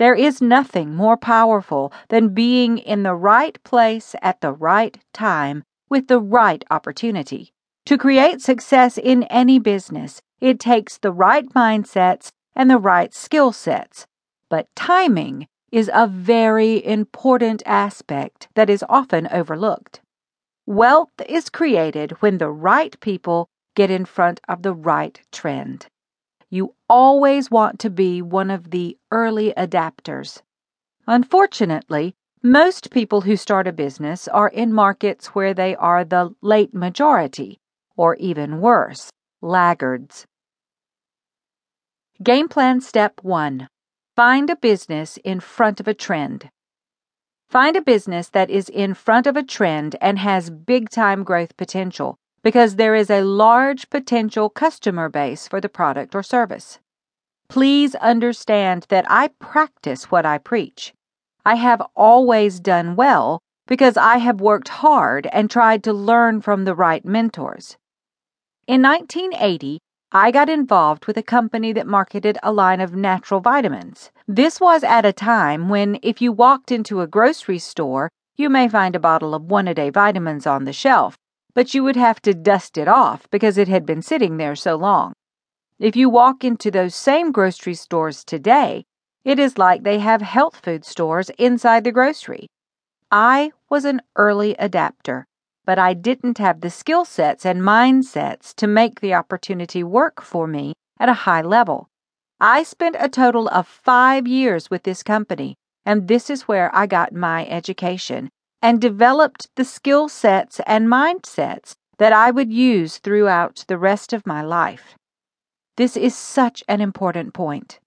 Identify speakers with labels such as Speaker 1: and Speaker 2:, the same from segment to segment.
Speaker 1: There is nothing more powerful than being in the right place at the right time with the right opportunity. To create success in any business, it takes the right mindsets and the right skill sets. But timing is a very important aspect that is often overlooked. Wealth is created when the right people get in front of the right trend. You always want to be one of the early adapters. Unfortunately, most people who start a business are in markets where they are the late majority, or even worse, laggards. Game Plan Step 1 Find a business in front of a trend. Find a business that is in front of a trend and has big time growth potential because there is a large potential customer base for the product or service. Please understand that I practice what I preach. I have always done well because I have worked hard and tried to learn from the right mentors. In 1980, I got involved with a company that marketed a line of natural vitamins. This was at a time when, if you walked into a grocery store, you may find a bottle of one a day vitamins on the shelf but you would have to dust it off because it had been sitting there so long. If you walk into those same grocery stores today, it is like they have health food stores inside the grocery. I was an early adapter, but I didn't have the skill sets and mindsets to make the opportunity work for me at a high level. I spent a total of five years with this company, and this is where I got my education and developed the skill sets and mindsets that I would use throughout the rest of my life. This is such an important point.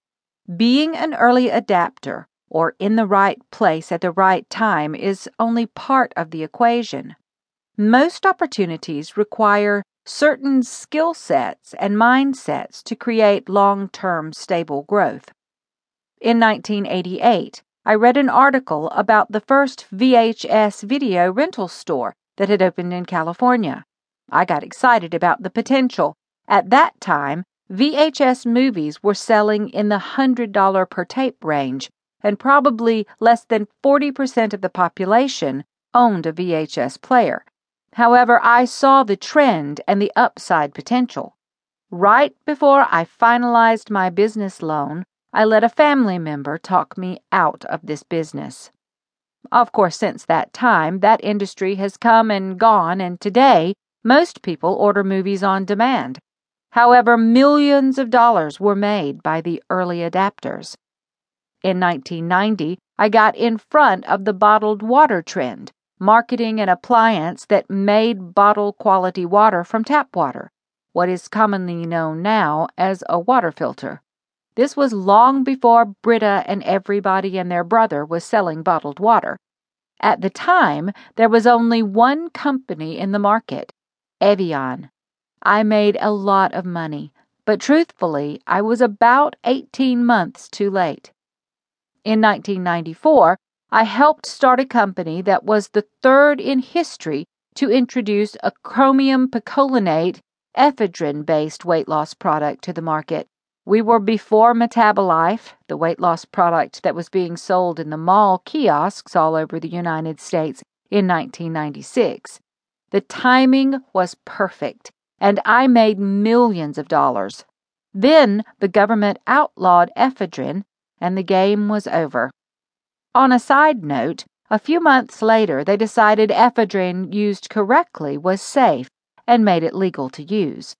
Speaker 1: Being an early adapter or in the right place at the right time is only part of the equation. Most opportunities require certain skill sets and mindsets to create long term stable growth. In 1988, I read an article about the first VHS video rental store that had opened in California. I got excited about the potential. At that time, VHS movies were selling in the $100 per tape range, and probably less than 40% of the population owned a VHS player. However, I saw the trend and the upside potential. Right before I finalized my business loan, I let a family member talk me out of this business. Of course, since that time, that industry has come and gone, and today, most people order movies on demand. However, millions of dollars were made by the early adapters. In 1990, I got in front of the bottled water trend, marketing an appliance that made bottle quality water from tap water, what is commonly known now as a water filter. This was long before Brita and everybody and their brother was selling bottled water. At the time, there was only one company in the market, Evian. I made a lot of money, but truthfully, I was about 18 months too late. In 1994, I helped start a company that was the third in history to introduce a chromium picolinate ephedrine based weight loss product to the market. We were before Metabolife, the weight loss product that was being sold in the mall kiosks all over the United States in 1996. The timing was perfect, and I made millions of dollars. Then the government outlawed ephedrine, and the game was over. On a side note, a few months later, they decided ephedrine used correctly was safe and made it legal to use.